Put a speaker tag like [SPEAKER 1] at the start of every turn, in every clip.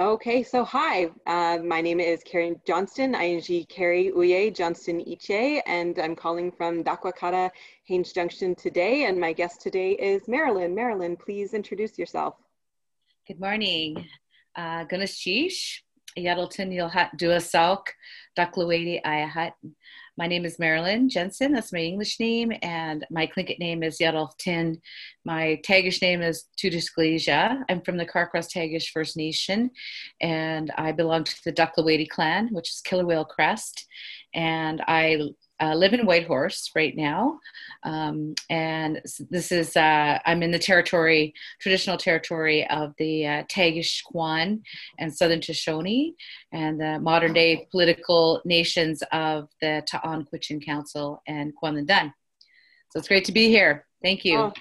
[SPEAKER 1] Okay, so hi, uh, my name is Karen Johnston, ING Carrie Uye Johnston Iche, and I'm calling from Dakwakata, Haines Junction today, and my guest today is Marilyn. Marilyn, please introduce yourself.
[SPEAKER 2] Good morning. Uh, Gunas Chish, Yadultin Yilhat Dua Sauk, Dakhl'aweidí Ayahat. My name is Marilyn Jensen. That's my English name, and my Tlingit name is Yadultin. My Tagish name is Tudisglesia. I'm from the Carcross Tagish First Nation, and I belong to the Dakhl'aweidí clan, which is Killer Whale Crest. And I uh, live in Whitehorse right now, um, and this is uh, I'm in the territory, traditional territory of the uh, and Southern Tutchone, and the modern day political nations of the Ta'an Kwäch'än Council and Kwanlin Dun. So it's great to be here. Thank you. Oh,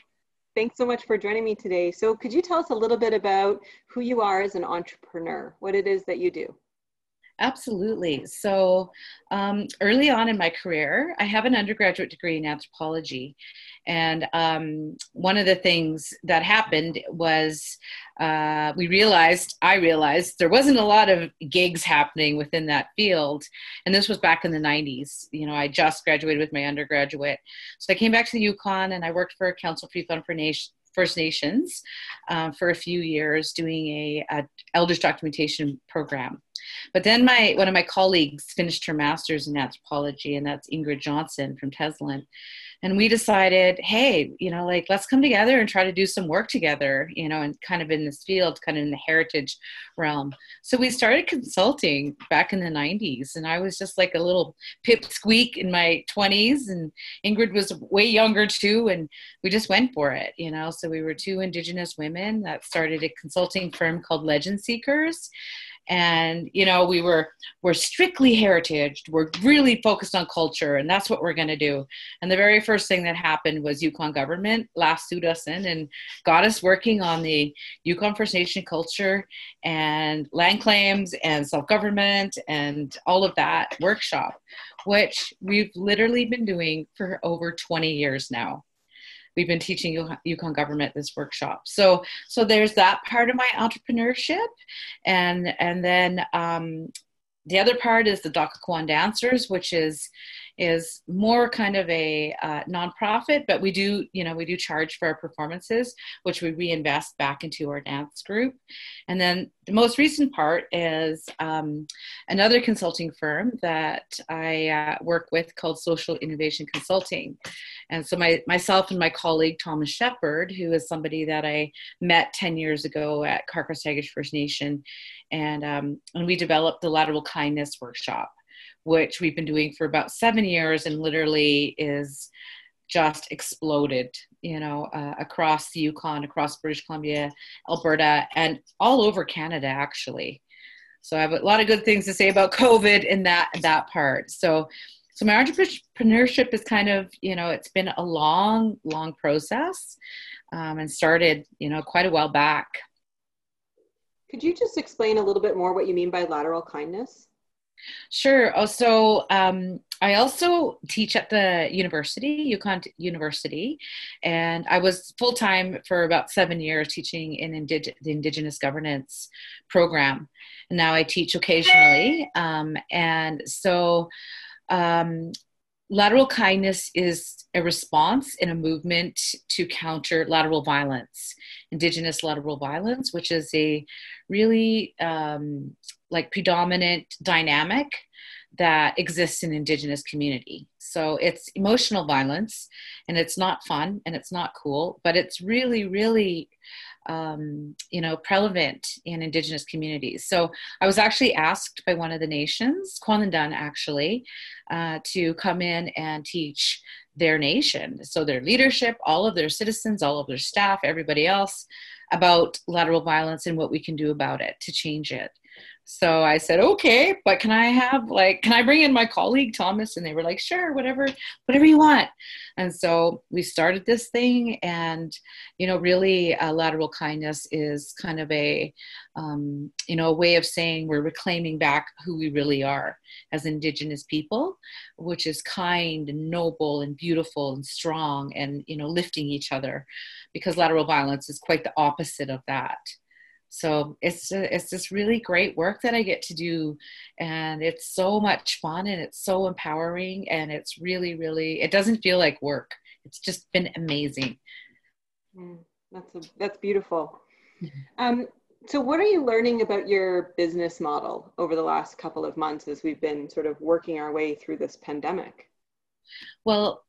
[SPEAKER 1] thanks so much for joining me today. So could you tell us a little bit about who you are as an entrepreneur, what it is that you do?
[SPEAKER 2] Absolutely. So, um, early on in my career, I have an undergraduate degree in anthropology. And um, one of the things that happened was uh, we realized, I realized, there wasn't a lot of gigs happening within that field. And this was back in the 90s. You know, I just graduated with my undergraduate. So I came back to the Yukon and I worked for Council Free Fund for Nation, First Nations uh, for a few years doing a, a elders documentation program. But then my one of my colleagues finished her master's in anthropology, and that's Ingrid Johnson from Teslin. And we decided, hey, you know, like let's come together and try to do some work together, you know, and kind of in this field, kind of in the heritage realm. So we started consulting back in the 90s, and I was just like a little pipsqueak in my 20s, and Ingrid was way younger too, and we just went for it, you know. So we were two Indigenous women that started a consulting firm called Legendseekers and you know we were we're strictly heritage. We're really focused on culture and that's what we're going to do. And the very first thing that happened was yukon government lassoed us in and got us working on the yukon first nation culture and land claims and self-government and all of that workshop which we've literally been doing for over 20 years now we've been teaching Yukon government this workshop. So so there's that part of my entrepreneurship, and and then um, the other part is the Dakhká Dancers, which is is more kind of a uh, nonprofit, but we do, you know, we do charge for our performances, which we reinvest back into our dance group. And then the most recent part is um, another consulting firm that I uh, work with called Social Innovation Consulting. And so my myself and my colleague Thomas Shepard, who is somebody that I met 10 years ago at Carcross Tagish First Nation, and um, and we developed the Lateral Kindness Workshop which we've been doing for about seven years and literally is just exploded, you know, uh, across the Yukon, across British Columbia, Alberta, and all over Canada, actually. So I have a lot of good things to say about COVID in that that part. So, so my entrepreneurship is kind of, you know, it's been a long, long process, um, and started, you know, quite a while back.
[SPEAKER 1] Could you just explain a little bit more what you mean by lateral kindness?
[SPEAKER 2] Sure. Also, um, I also teach at the university, Yukon University, and I was full time for about seven years teaching in indig- the Indigenous governance program. And now I teach occasionally. Um, and so um, lateral kindness is a response in a movement to counter lateral violence, Indigenous lateral violence, which is a really um, like predominant dynamic that exists in indigenous community. So it's emotional violence and it's not fun and it's not cool but it's really really um, you know prevalent in indigenous communities. So i was actually asked by one of the nations Kwanlin actually uh, to come in and teach their nation. So their leadership all of their citizens all of their staff everybody else about lateral violence and what we can do about it to change it so I said, okay, but can I have like, can I bring in my colleague Thomas? And they were like, sure, whatever, whatever you want. And so we started this thing, and you know, really, uh, lateral kindness is kind of a, um, you know, a way of saying we're reclaiming back who we really are as Indigenous people, which is kind and noble and beautiful and strong, and you know, lifting each other, because lateral violence is quite the opposite of that so it's it's this really great work that I get to do, and it's so much fun and it's so empowering and it's really really it doesn't feel like work. It's just been amazing.
[SPEAKER 1] Mm, that's a, that's beautiful. Mm-hmm. Um, so what are you learning about your business model over the last couple of months as we've been sort of working our way through this pandemic?
[SPEAKER 2] Well,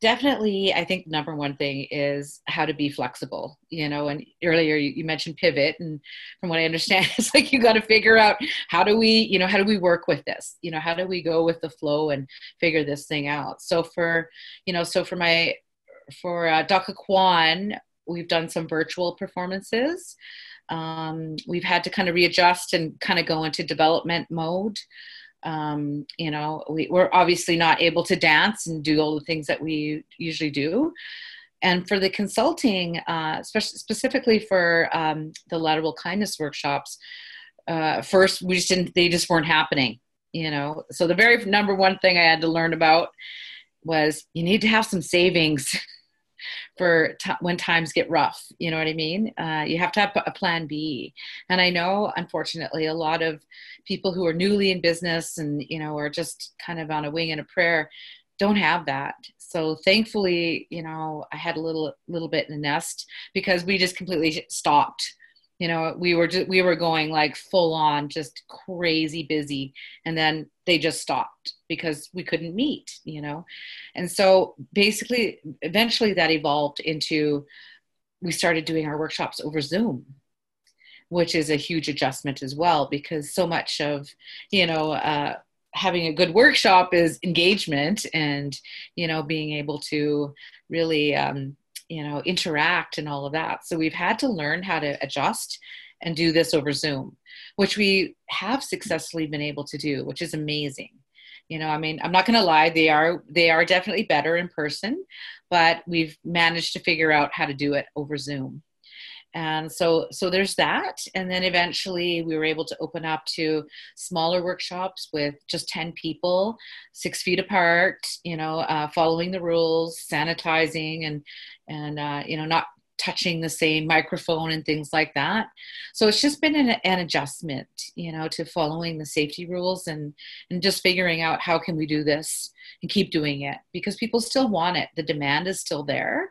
[SPEAKER 2] definitely i think number one thing is how to be flexible you know and earlier you, mentioned pivot and from what i understand it's like you got to figure out how do we you know how do we work with this? You know how do we go with the flow and figure this thing out? So for you know so for my for uh, Dakhká Khwáan, we've done some virtual performances. Um, we've had to kind of readjust and kind of go into development mode um, you know we, we're obviously not able to dance and do all the things that we usually do. And for the consulting uh, specifically for um, the lateral kindness workshops uh, first we just didn't they just weren't happening you know? So the very number one thing i had to learn about was you need to have some savings for t- when times get rough. You know what I mean? Uh, you have to have a plan B. And I know, unfortunately, a lot of people who are newly in business and you know are just kind of on a wing and a prayer don't have that. So thankfully, you know, I had a little little bit in the nest because we just completely stopped you know we were just we were going like full on just crazy busy and then they just stopped because we couldn't meet you know? And so basically eventually that evolved into we started doing our workshops over zoom which is a huge adjustment as well because so much of you know uh, having a good workshop is engagement and you know being able to really um, you know interact and all of that. So we've had to learn how to adjust and do this over zoom which we have successfully been able to do which is amazing you know i mean i'm not going to lie they are they are definitely better in person but we've managed to figure out how to do it over zoom. And so so there's that. And then eventually we were able to open up to smaller workshops with just 10 people six feet apart you know uh, following the rules sanitizing and and uh, you know not touching the same microphone and things like that. So it's just been an, an, adjustment you know to following the safety rules and and just figuring out how can we do this and keep doing it because people still want it. The demand is still there.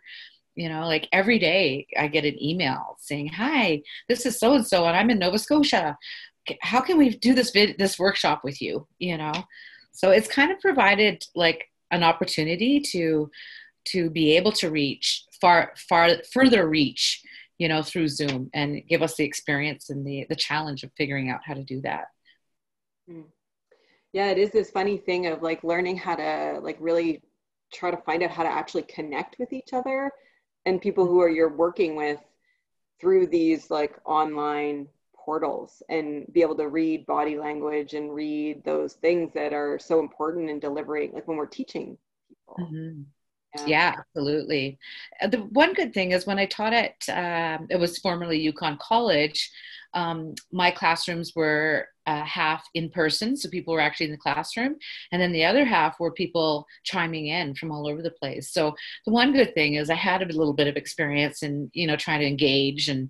[SPEAKER 2] You know like every day i get an email saying hi this is so and so and i'm in nova scotia. How can we do this vid- this workshop with you? You know? So it's kind of provided like an opportunity to to be able to reach far far further reach you know through zoom and give us the experience and the the challenge of figuring out how to do that
[SPEAKER 1] hmm. yeah it is this funny thing of like learning how to like really try to find out how to actually connect with each other and people who are you're working with through these like online portals and be able to read body language and read those things that are so important in delivering like when we're teaching people
[SPEAKER 2] mm-hmm. Yeah. yeah. absolutely uh, the one good thing is when i taught at um, it was formerly yukon college um, my classrooms were uh, half in person, so people were actually in the classroom, and then the other half were people chiming in from all over the place. So the one good thing is I had a little bit of experience in you know trying to engage and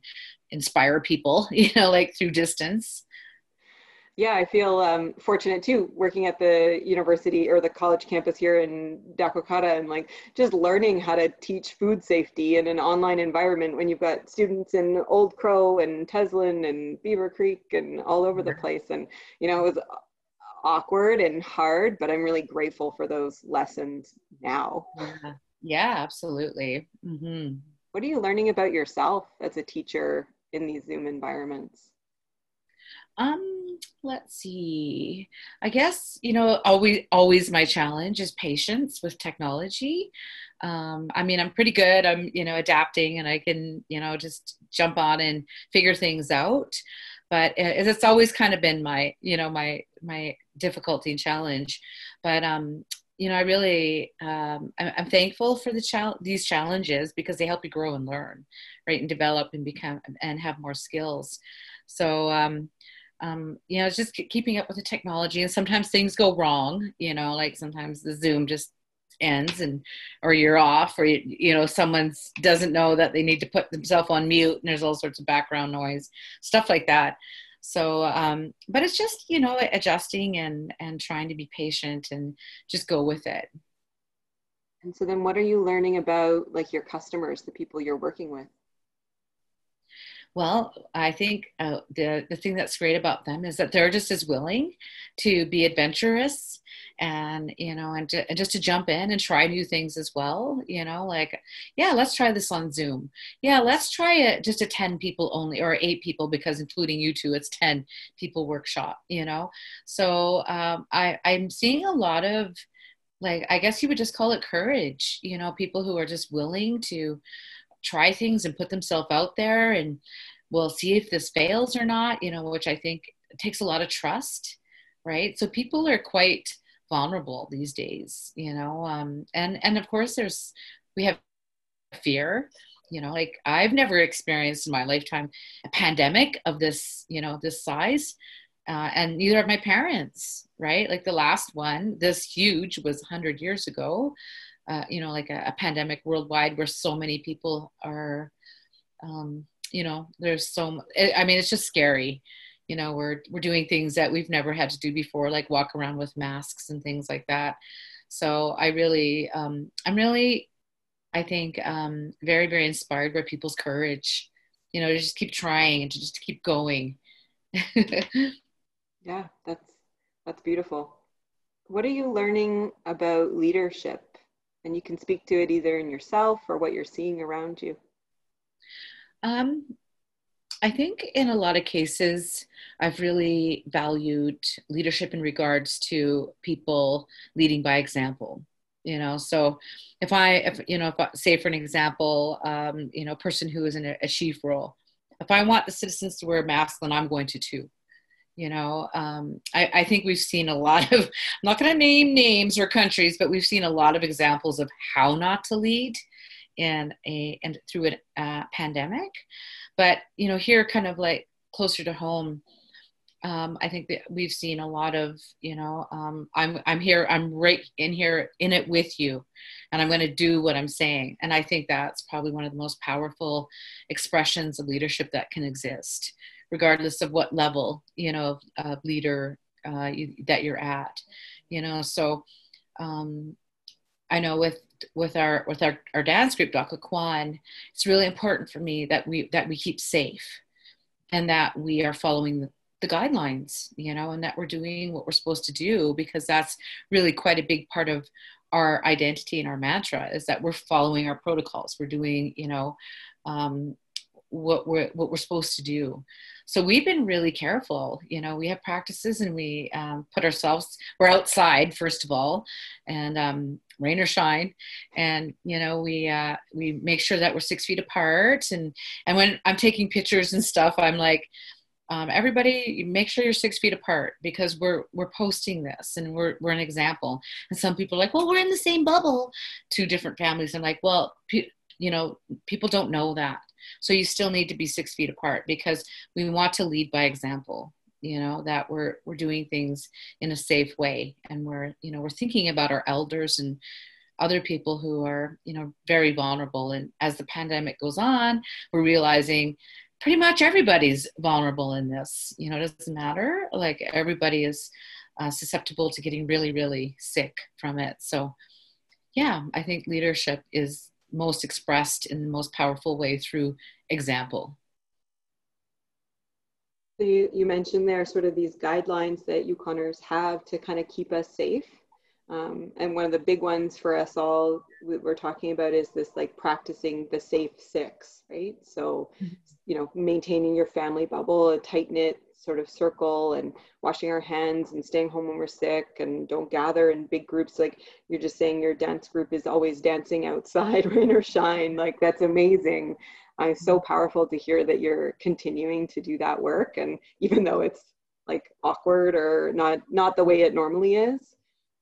[SPEAKER 2] inspire people, you know, like through distance
[SPEAKER 1] yeah, I feel um, fortunate too, working at the university or the college campus here in Dakwa Kata and like just learning how to teach food safety in an online environment when you've got students in Old Crow and Teslin and Beaver Creek and all over the place. And, you know, it was awkward and hard, but I'm really grateful for those lessons now.
[SPEAKER 2] Yeah, yeah absolutely. Mm-hmm.
[SPEAKER 1] What are you learning about yourself as a teacher in these Zoom environments?
[SPEAKER 2] Um, let's see. I guess you know always always my challenge is patience with technology. Um, I mean, I'm pretty good. I'm you know adapting, and I can you know just jump on and figure things out. But it's always kind of been my you know my my difficulty and challenge. But um, you know, I really um, I'm, thankful for the chal- these challenges because they help you grow and learn, right, and develop and become and have more skills. So um, um, you know, it's just keeping up with the technology. And sometimes things go wrong, you know, like sometimes the Zoom just ends and or you're off or you, you know someone doesn't know that they need to put themselves on mute and there's all sorts of background noise stuff like that so um, but it's just you know adjusting and and trying to be patient and just go with it
[SPEAKER 1] and so then what are you learning about like your customers the people you're working with
[SPEAKER 2] well, I think uh, the the thing that's great about them is that they're just as willing to be adventurous and you know and, to, and just to jump in and try new things as well you know like yeah let's try this on zoom. Yeah let's try it just a 10 people only or eight people because including you two it's 10 people workshop you know? So um, I, i'm seeing a lot of like i guess you would just call it courage you know people who are just willing to try things and put themselves out there and we'll see if this fails or not you know which i think takes a lot of trust right? So people are quite vulnerable these days you know um, and and of course there's we have fear you know like i've never experienced in my lifetime a pandemic of this you know this size uh, and neither have my parents right? Like the last one this huge was 100 years ago uh, you know, like a, a, pandemic worldwide where so many people are, um, you know, there's so, I mean, it's just scary. You know, we're, we're doing things that we've never had to do before, like walk around with masks and things like that. So I really, um, I'm really, I think, um, very, very inspired by people's courage, you know, to just keep trying and to just keep going.
[SPEAKER 1] yeah, that's, that's beautiful. What are you learning about leadership and you can speak to it either in yourself or what you're seeing around you.
[SPEAKER 2] Um, i think in a lot of cases i've really valued leadership in regards to people leading by example you know? So if i if you know if I, say for an example um, you know a person who is in a, a chief role if i want the citizens to wear masks then i'm going to too you know um, I, I, think we've seen a lot of i'm not going to name names or countries but we've seen a lot of examples of how not to lead in a and through a uh, pandemic but you know here kind of like closer to home um, I think that we've seen a lot of, you know, um, I'm I'm here, I'm right in here in it with you, and I'm going to do what I'm saying. And I think that's probably one of the most powerful expressions of leadership that can exist regardless of what level you know of leader uh, you, that you're at you know so um, i know with with our with our, our dance group Dakhká Khwáan, it's really important for me that we that we keep safe and that we are following the, the guidelines you know and that we're doing what we're supposed to do because that's really quite a big part of our identity and our mantra is that we're following our protocols we're doing you know um, what we're what we're supposed to do. So we've been really careful you know we have practices and we um, put ourselves we're outside first of all and um, rain or shine and you know we uh, we make sure that we're six feet apart and and when i'm taking pictures and stuff i'm like um, everybody make sure you're six feet apart because we're we're posting this and we're, we're an example. And some people are like well we're in the same bubble. Two different families. I'm like well you know people don't know that so you still need to be six feet apart because we want to lead by example you know that we're we're doing things in a safe way. And we're you know we're thinking about our elders and other people who are you know very vulnerable. And as the pandemic goes on we're realizing pretty much everybody's vulnerable in this you know it doesn't matter. Like everybody is uh, susceptible to getting really really sick from it. So yeah i think leadership is most expressed in the most powerful way through example.
[SPEAKER 1] So you, you mentioned there sort of these guidelines that Yukoners have to kind of keep us safe. Um, and one of the big ones for us all we're talking about is this like practicing the safe six, right? So, mm-hmm. you know, maintaining your family bubble, a tight knit sort of circle and washing our hands and staying home when we're sick and don't gather in big groups. Like you're just saying your dance group is always dancing outside rain or shine. Like that's amazing. I'm so powerful to hear that you're continuing to do that work. And even though it's like awkward or not not the way it normally is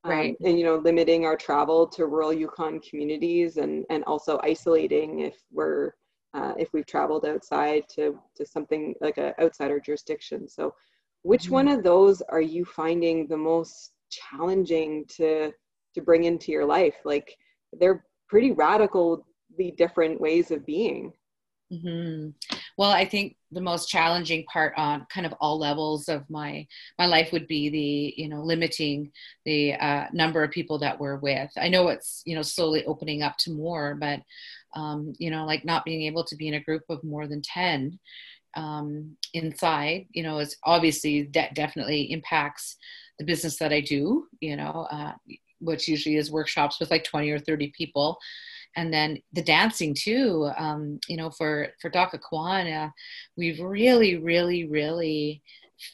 [SPEAKER 2] um, right.
[SPEAKER 1] and you know limiting our travel to rural yukon communities and and also isolating if we're uh, if we've traveled outside to, to something like an outsider jurisdiction. So, which mm-hmm. one of those are you finding the most challenging to to bring into your life like they're pretty radically different ways of being
[SPEAKER 2] mm-hmm. well i think the most challenging part on kind of all levels of my my life would be the you know limiting the uh, number of people that we're with i know it's you know slowly opening up to more but um, you know like not being able to be in a group of more than 10 um, inside you know is obviously that definitely impacts the business that i do you know uh, which usually is workshops with like 20 or 30 people. And then the dancing too um, you know for for Dakhká Khwáan, we've really really really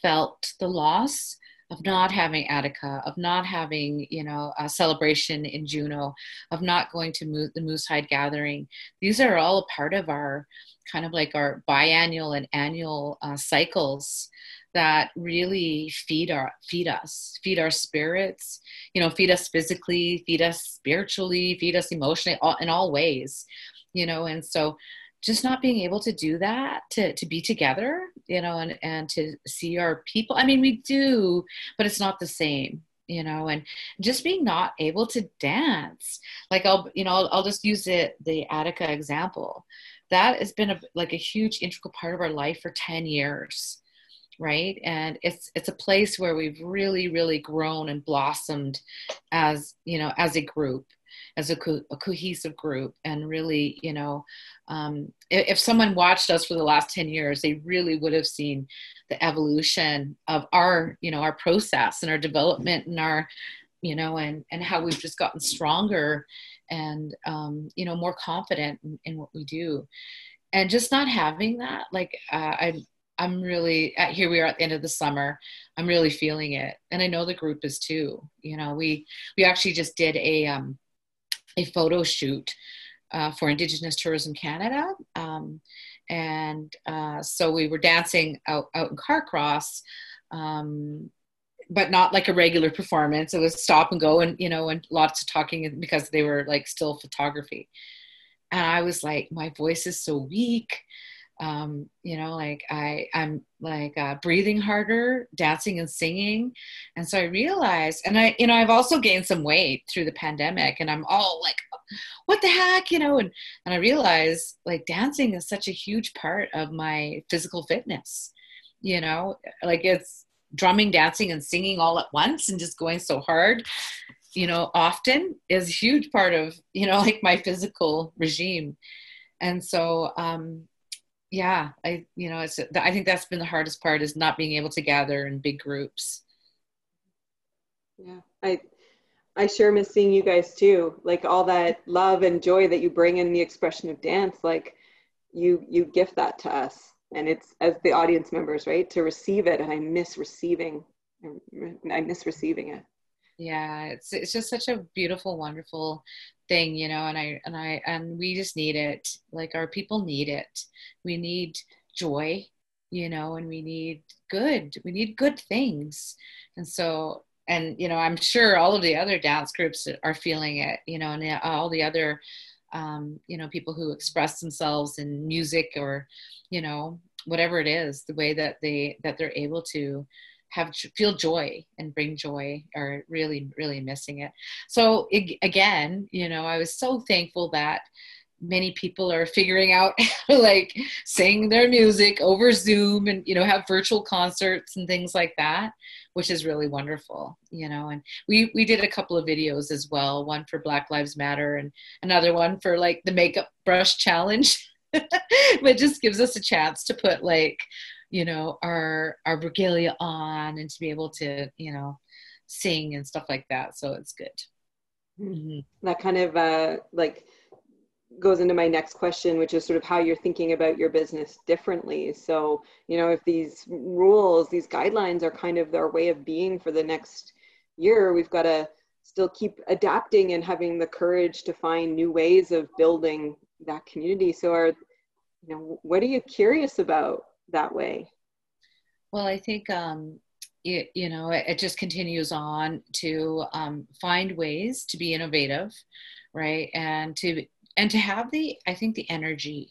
[SPEAKER 2] felt the loss of not having Adäka, of not having, you know, a celebration in Juneau, of not going to Mo- the Moose Hide Gathering. These are all a part of our kind of like our biannual and annual uh, cycles that really feed our feed us feed our spirits you know feed us physically feed us spiritually feed us emotionally all, in all ways you know and so just not being able to do that to, to be together you know and, and to see our people. I mean we do but it's not the same you know and just being not able to dance. Like i'll you know i'll, I'll just use it the Adäka example. That has been a, like a huge integral part of our life for 10 years right? And it's it's a place where we've really really grown and blossomed as you know as a group as a, co- a cohesive group and really you know um, if, if, someone watched us for the last 10 years they really would have seen the evolution of our you know our process and our development and our you know and and how we've just gotten stronger and um, you know more confident in, in, what we do and just not having that like uh, i I'm really at, here we are at the end of the summer. I'm really feeling it. And I know the group is too. You know, we we actually just did a um a photo shoot uh, for Indigenous Tourism Canada. Um, and uh, so we were dancing out, out in Carcross, um, but not like a regular performance. It was stop and go and, you know, and lots of talking because they were like still photography. And I was like, my voice is so weak um, you know like i i'm like uh, breathing harder dancing and singing. And so i realized and i you know i've also gained some weight through the pandemic and i'm all like what the heck? You know and and i realized like dancing is such a huge part of my physical fitness. You know like it's drumming dancing and singing all at once and just going so hard you know often is a huge part of you know like my physical regime. And so um yeah i you know it's i think that's been the hardest part is not being able to gather in big groups.
[SPEAKER 1] Yeah i i sure miss seeing you guys too like all that love and joy that you bring in the expression of dance like you you gift that to us and it's as the audience members right to receive it and i miss receiving i miss receiving it
[SPEAKER 2] yeah it's it's just such a beautiful wonderful thing you know and i and i and we just need it. Like our people need it. We need joy you know and we need good we need good things. And so and you know i'm sure all of the other dance groups are feeling it you know and all the other um, you know people who express themselves in music or you know whatever it is the way that they that they're able to have feel joy and bring joy are really really missing it. So again you know i was so thankful that many people are figuring out like sing their music over zoom and you know have virtual concerts and things like that which is really wonderful you know and we we did a couple of videos as well one for black lives matter and another one for like the makeup brush challenge. But just gives us a chance to put like you know our our regalia on and to be able to you know sing and stuff like that. So it's good.
[SPEAKER 1] Mm-hmm. that kind of uh like goes into my next question which is sort of how you're thinking about your business differently. So you know if these rules these guidelines are kind of their way of being for the next year we've got to still keep adapting and having the courage to find new ways of building that community. So are you know what are you curious about that way?
[SPEAKER 2] Well, I think um, it, you know it, it, just continues on to um, find ways to be innovative, right, and to and to have the I think the energy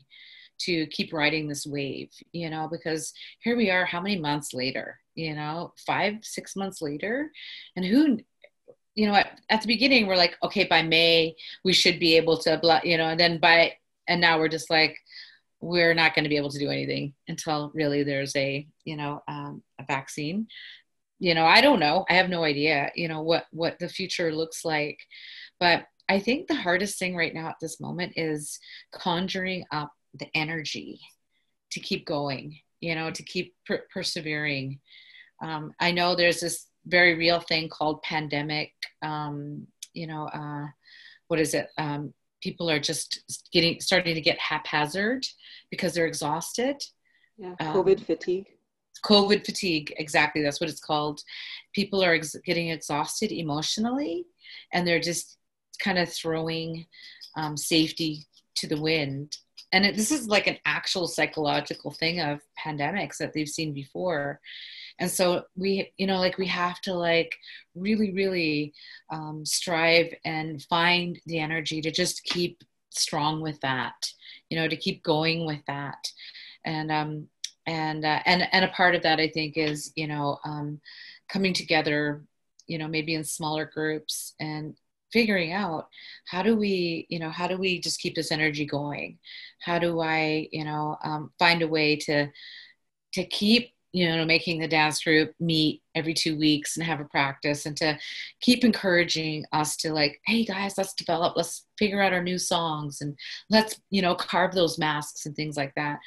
[SPEAKER 2] to keep riding this wave, you know, because here we are, how many months later, you know, five, six months later, and who you know at, at the beginning we're like okay by may we should be able to you know and then by and now we're just like we're not going to be able to do anything until really there's a you know um, a vaccine. You know i don't know. I have no idea you know what what the future looks like. But i think the hardest thing right now at this moment is conjuring up the energy to keep going you know to keep per- persevering. Um, i know there's this very real thing called pandemic um, you know uh, what is it? Um, people are just getting starting to get haphazard because they're exhausted.
[SPEAKER 1] Yeah. Covid um, fatigue.
[SPEAKER 2] Covid fatigue exactly. That's what it's called. People are ex- getting exhausted emotionally and they're just kind of throwing um, safety to the wind. And it, this is like an actual psychological thing of pandemics that they've seen before and so we you know like we have to like really really um, strive and find the energy to just keep strong with that you know to keep going with that. And um and uh, and and a part of that i think is you know um coming together you know maybe in smaller groups and figuring out how do we you know how do we just keep this energy going? How do i you know um, find a way to to keep you know making the dance group meet every two weeks and have a practice and to keep encouraging us to like hey guys let's develop let's figure out our new songs and let's you know carve those masks and things like that.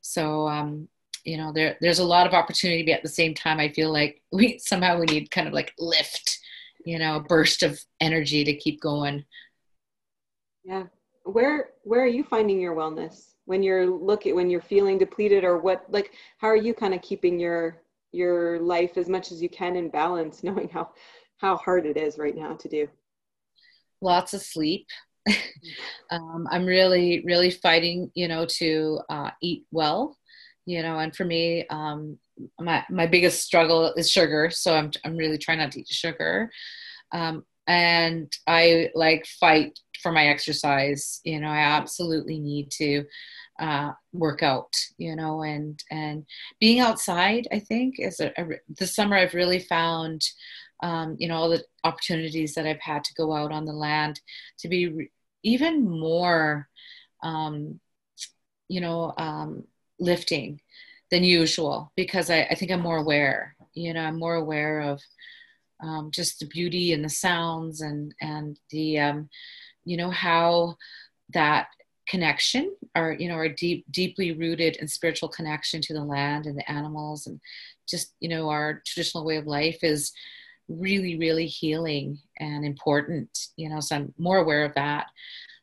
[SPEAKER 2] So um you know there there's a lot of opportunity but at the same time i feel like we somehow we need kind of like lift you know a burst of energy to keep going.
[SPEAKER 1] Yeah. Where where are you finding your wellness when you're looking when you're feeling depleted or what like how are you kind of keeping your your life as much as you can in balance knowing how how hard it is right now to do?
[SPEAKER 2] Lots of sleep. Um, i'm really really fighting you know to uh, eat well you know and for me um, my my biggest struggle is sugar so i'm, I'm really trying not to eat sugar. Um, and i like fight for my exercise you know i absolutely need to uh, work out you know and and being outside i think is a, a this summer i've really found um, you know all the opportunities that i've had to go out on the land to be re- even more um, you know um, lifting than usual because I, I, think I'm more aware. You know, I'm more aware of um, just the beauty and the sounds and and the um, you know how that connection our you know our deep deeply rooted and spiritual connection to the land and the animals and just you know our traditional way of life is really really healing and important you know so i'm more aware of that.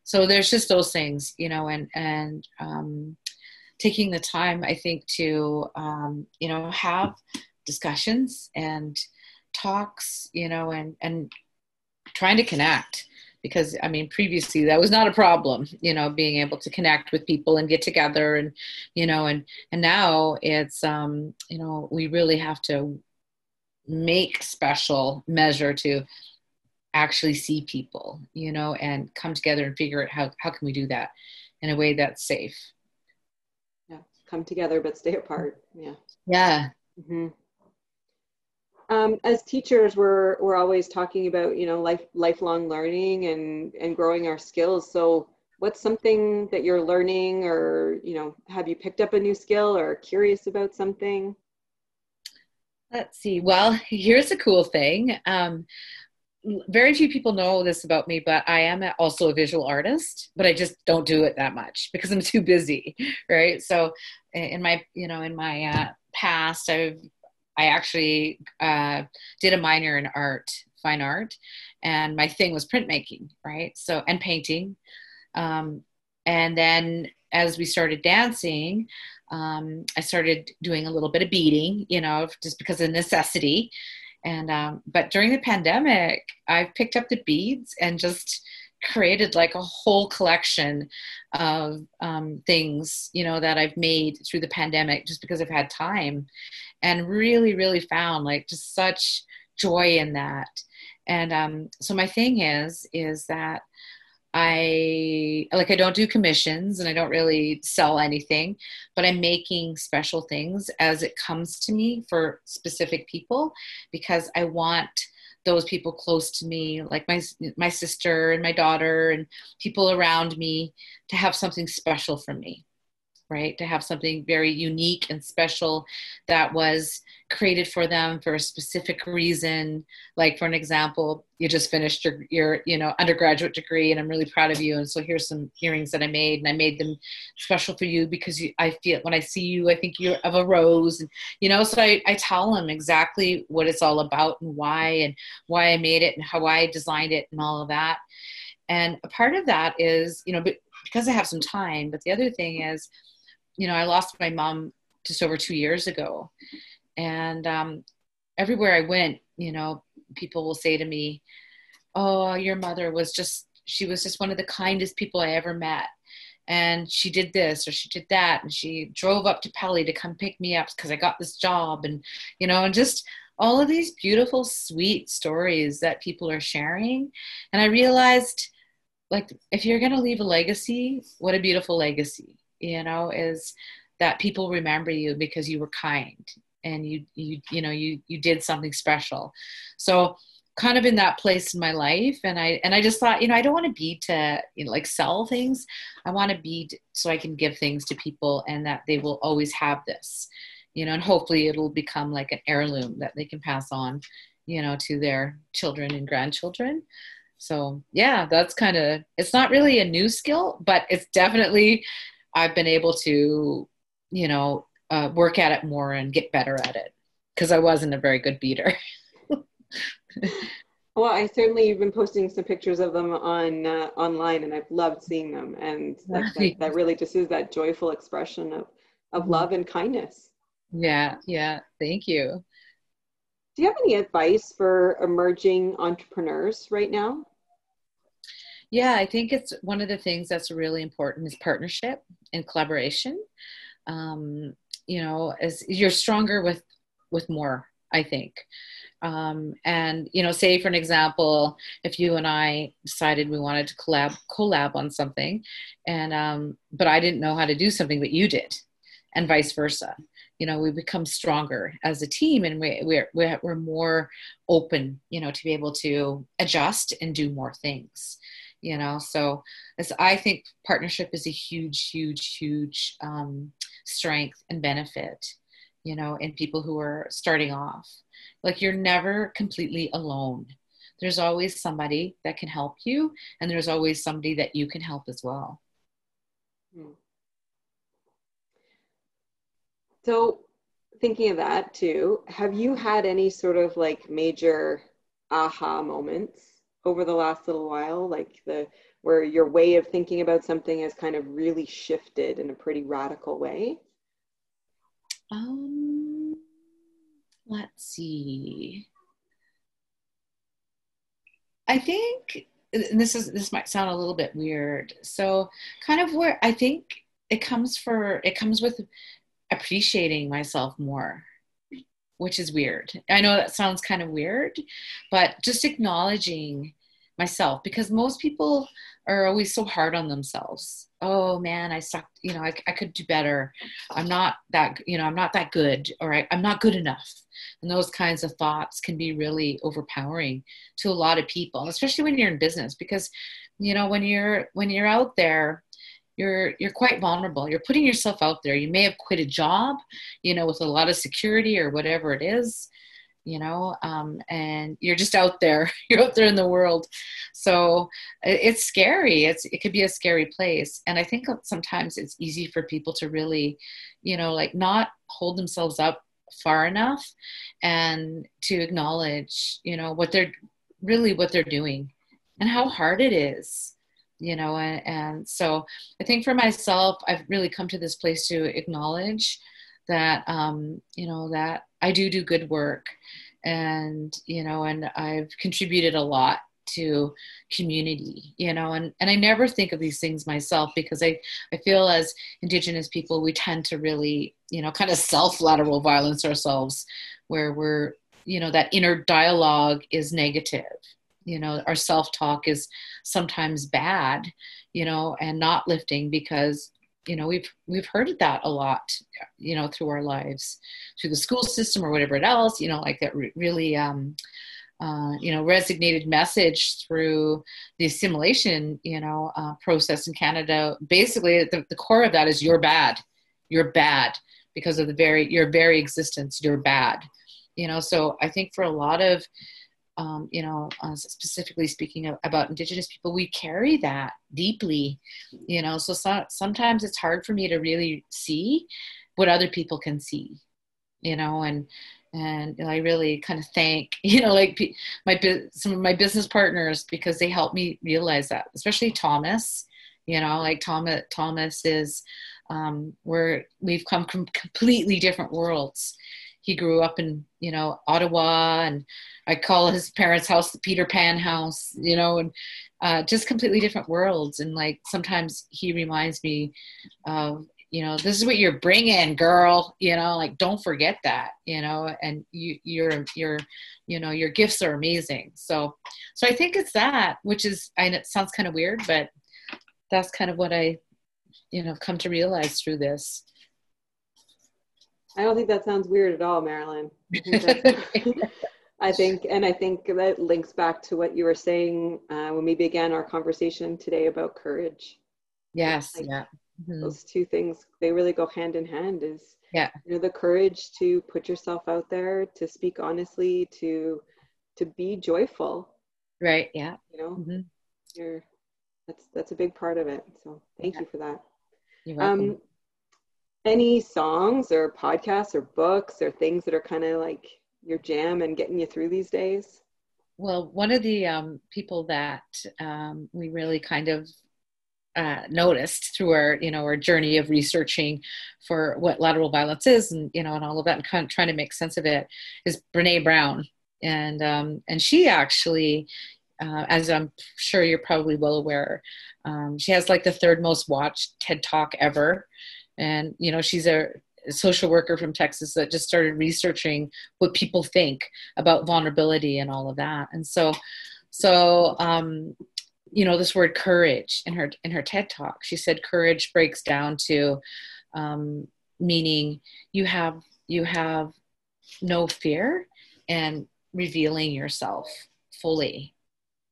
[SPEAKER 2] So there's just those things you know and and um, taking the time, I think, to um, you know have discussions and talks, you know, and and trying to connect because I mean previously that was not a problem, you know, being able to connect with people and get together and you know and and now it's um you know we really have to make special measure to actually see people, you know, and come together and figure out how how can we do that in a way that's safe Yeah.
[SPEAKER 1] come together but stay apart. Yeah.
[SPEAKER 2] Yeah.
[SPEAKER 1] Mm-hmm. Um, as teachers, we're we're always talking about you know life lifelong learning and and growing our skills. So, what's something that you're learning, or you know, have you picked up a new skill or curious about something?
[SPEAKER 2] Let's see. Well, here's a cool thing. Um, very few people know this about me, but I am also a visual artist, but I just don't do it that much because I'm too busy, right? So, in my you know in my uh, past, I've I actually uh, did a minor in art, fine art, and my thing was printmaking, right? So and painting, um, and then as we started dancing, um, I started doing a little bit of beading, you know, just because of necessity and um, but during the pandemic i picked up the beads and just created like a whole collection of um, things you know that i've made through the pandemic just because i've had time and really really found like just such joy in that. And um, so my thing is is that I like I don't do commissions and I don't really sell anything, but I'm making special things as it comes to me for specific people because I want those people close to me like my my sister and my daughter and people around me to have something special for me right? To have something very unique and special that was created for them for a specific reason. Like for an example, you just finished your, your you know undergraduate degree, and I'm really proud of you. And so here's some earrings that I made, and I made them special for you because you, I feel when I see you, I think you're of a rose, and you know. So I, I tell them exactly what it's all about and why, and why I made it, and how I designed it, and all of that. And a part of that is, you know, because I have some time. But the other thing is, you know, I lost my mom just over two years ago. And um, everywhere I went, you know, people will say to me, Oh, your mother was just, she was just one of the kindest people I ever met. And she did this or she did that. And she drove up to Pelly to come pick me up because I got this job. And, you know, and just all of these beautiful, sweet stories that people are sharing. And I realized, like, if you're going to leave a legacy, what a beautiful legacy you know is that people remember you because you were kind and you you you know you you did something special. So kind of in that place in my life and i and i just thought you know i don't want to be to you know like sell things. I want to be so i can give things to people and that they will always have this you know and hopefully it'll become like an heirloom that they can pass on you know to their children and grandchildren. So yeah that's kind of it's not really a new skill but it's definitely I've been able to, you know, uh, work at it more and get better at it because I wasn't a very good beater.
[SPEAKER 1] well, I certainly you've been posting some pictures of them on uh, online, and I've loved seeing them, and that, that, that, really just is that joyful expression of of mm-hmm. love and kindness.
[SPEAKER 2] Yeah, yeah. Thank you.
[SPEAKER 1] Do you have any advice for emerging entrepreneurs right now?
[SPEAKER 2] Yeah, I think it's one of the things that's really important is partnership and collaboration. Um, you know, as you're stronger with with more, I think. Um, and you know, say for an example, if you and I decided we wanted to collab collab on something, and um, but I didn't know how to do something, but you did, and vice versa. You know, we become stronger as a team, and we, we're we're more open, you know, to be able to adjust and do more things you know? So as i think partnership is a huge huge huge um, strength and benefit you know in people who are starting off. Like you're never completely alone. There's always somebody that can help you and there's always somebody that you can help as well. Hmm.
[SPEAKER 1] so thinking of that too have you had any sort of like major aha moments over the last little while, like the where your way of thinking about something has kind of really shifted in a pretty radical way?
[SPEAKER 2] Um, let's see. I think this is this might sound a little bit weird. So, kind of where I think it comes for it comes with appreciating myself more which is weird. I know that sounds kind of weird, but just acknowledging myself because most people are always so hard on themselves. Oh man, I suck. You know, I, I could do better. I'm not that, you know, I'm not that good or I, I'm not good enough. And those kinds of thoughts can be really overpowering to a lot of people, especially when you're in business because, you know, when you're, when you're out there, you're you're quite vulnerable. You're putting yourself out there. You may have quit a job you know with a lot of security or whatever it is you know um, and you're just out there you're out there in the world. So it's scary. It's it could be a scary place. And i think sometimes it's easy for people to really you know like not hold themselves up far enough and to acknowledge you know what they're really what they're doing and how hard it is you know and, and so i think for myself i've really come to this place to acknowledge that um, you know that i do do good work. And you know and i've contributed a lot to community you know and, and i never think of these things myself because i i feel as indigenous people we tend to really you know kind of self lateral violence ourselves where we're you know that inner dialogue is negative you know our self-talk is sometimes bad you know and not lifting because you know we've we've heard that a lot you know through our lives through the school system or whatever it else you know like that re- really um uh, you know, resignated message through the assimilation, you know, uh, process in Canada. Basically, the, the core of that is you're bad, you're bad because of the very your very existence. You're bad, you know. So I think for a lot of um, you know, uh, specifically speaking of, about Indigenous people, we carry that deeply, you know. So, so sometimes it's hard for me to really see what other people can see, you know, and and I really kind of thank you know like my some of my business partners because they helped me realize that, especially Thomas. You know, like Thomas Thomas is um, where we've come from completely different worlds. He grew up in you know Ottawa, and I call his parents' house the Peter Pan house. You know, and uh, just completely different worlds. And like sometimes he reminds me of you know this is what you're bringing girl you know like don't forget that you know and you your your you know your gifts are amazing so so i think it's that which is and it sounds kind of weird but that's kind of what i you know come to realize through this
[SPEAKER 1] i don't think that sounds weird at all marilyn I think, I think and i think that links back to what you were saying uh, when we began our conversation today about courage
[SPEAKER 2] yes like, yeah
[SPEAKER 1] mm-hmm. those two things they really go hand in hand is
[SPEAKER 2] yeah
[SPEAKER 1] you know the courage to put yourself out there to speak honestly to to be joyful
[SPEAKER 2] right yeah
[SPEAKER 1] you know mm-hmm. you're that's that's a big part of it so thank yeah. you for that
[SPEAKER 2] You're welcome. um
[SPEAKER 1] any songs or podcasts or books or things that are kind of like your jam and getting you through these days?
[SPEAKER 2] Well one of the um, people that um, we really kind of uh, noticed through our you know our journey of researching for what lateral violence is and you know and all of that and kind of trying to make sense of it is Brene Brown. And um, and she actually uh, as I'm sure you're probably well aware um, she has like the third most watched TED talk ever and you know she's a social worker from Texas that just started researching what people think about vulnerability and all of that. And so so um, you know this word courage in her in her ted talk she said courage breaks down to um, meaning you have you have no fear and revealing yourself fully.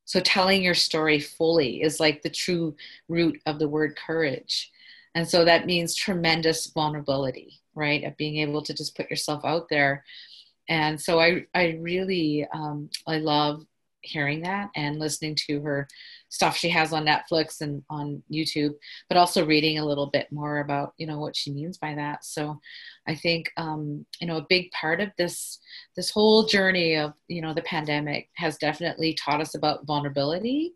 [SPEAKER 2] So telling your story fully is like the true root of the word courage and so that means tremendous vulnerability right of being able to just put yourself out there and so i i really um, i love hearing that and listening to her stuff she has on Netflix and on YouTube, but also reading a little bit more about you know what she means by that. So I think um, you know a big part of this this whole journey of you know the pandemic has definitely taught us about vulnerability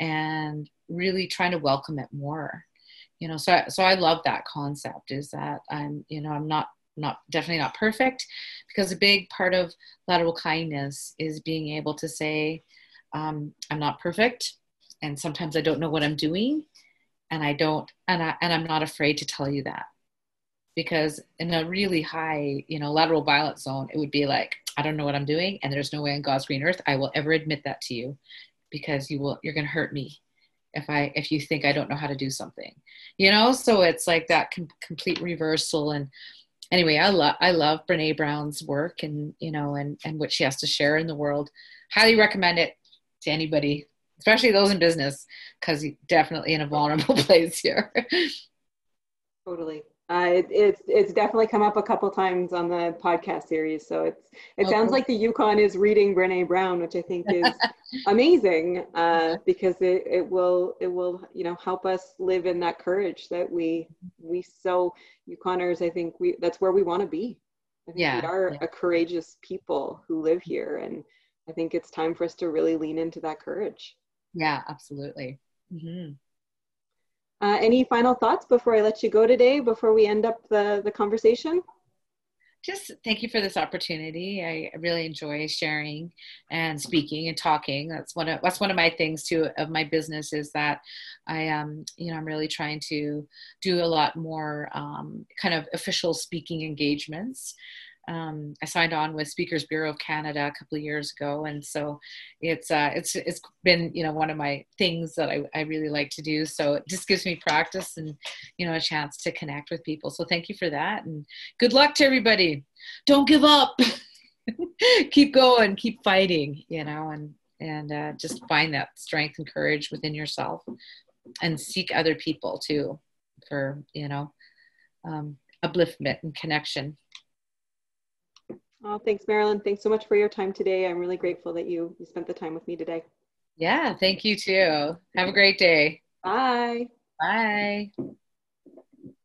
[SPEAKER 2] and really trying to welcome it more. You know, so so I love that concept. Is that I'm you know I'm not not definitely not perfect because a big part of lateral kindness is being able to say um, i'm not perfect and sometimes I don't know what I'm doing and I don't and I and I'm not afraid to tell you that because in a really high you know lateral violence zone it would be like I don't know what I'm doing and there's no way on God's green earth I will ever admit that to you because you will you're going to hurt me if I if you think I don't know how to do something you know so it's like that com- complete reversal and anyway I love I love Brene Brown's work and you know and and what she has to share in the world highly recommend it to anybody especially those in business, because you're definitely in a vulnerable place here.
[SPEAKER 1] totally. Uh, it, it's it's definitely come up a couple times on the podcast series. So it's it sounds like the Yukon is reading Brene Brown, which I think is amazing uh, because it, it will it will you know help us live in that courage that we we so Yukoners I think we that's where we want to be. I think
[SPEAKER 2] yeah,
[SPEAKER 1] we are
[SPEAKER 2] yeah.
[SPEAKER 1] a courageous people who live here, and I think it's time for us to really lean into that courage.
[SPEAKER 2] Yeah, absolutely. Mm-hmm.
[SPEAKER 1] Uh, any final thoughts before I let you go today, before we end up the, the conversation?
[SPEAKER 2] Just thank you for this opportunity. I really enjoy sharing and speaking and talking. That's one of that's one of my things too of my business is that I um you know I'm really trying to do a lot more um, kind of official speaking engagements um, I signed on with Speakers Bureau of Canada a couple of years ago, and so it's uh, it's it's been you know one of my things that I, I really like to do. So it just gives me practice and you know a chance to connect with people. So thank you for that, and good luck to everybody. Don't give up. keep going, keep fighting, you know, and and uh, just find that strength and courage within yourself, and seek other people too for you know um, upliftment and connection.
[SPEAKER 1] Oh, thanks, Marilyn. Thanks so much for your time today. I'm really grateful that you, you spent the time with me today.
[SPEAKER 2] Yeah, thank you too. Have a great day.
[SPEAKER 1] Bye.
[SPEAKER 2] Bye.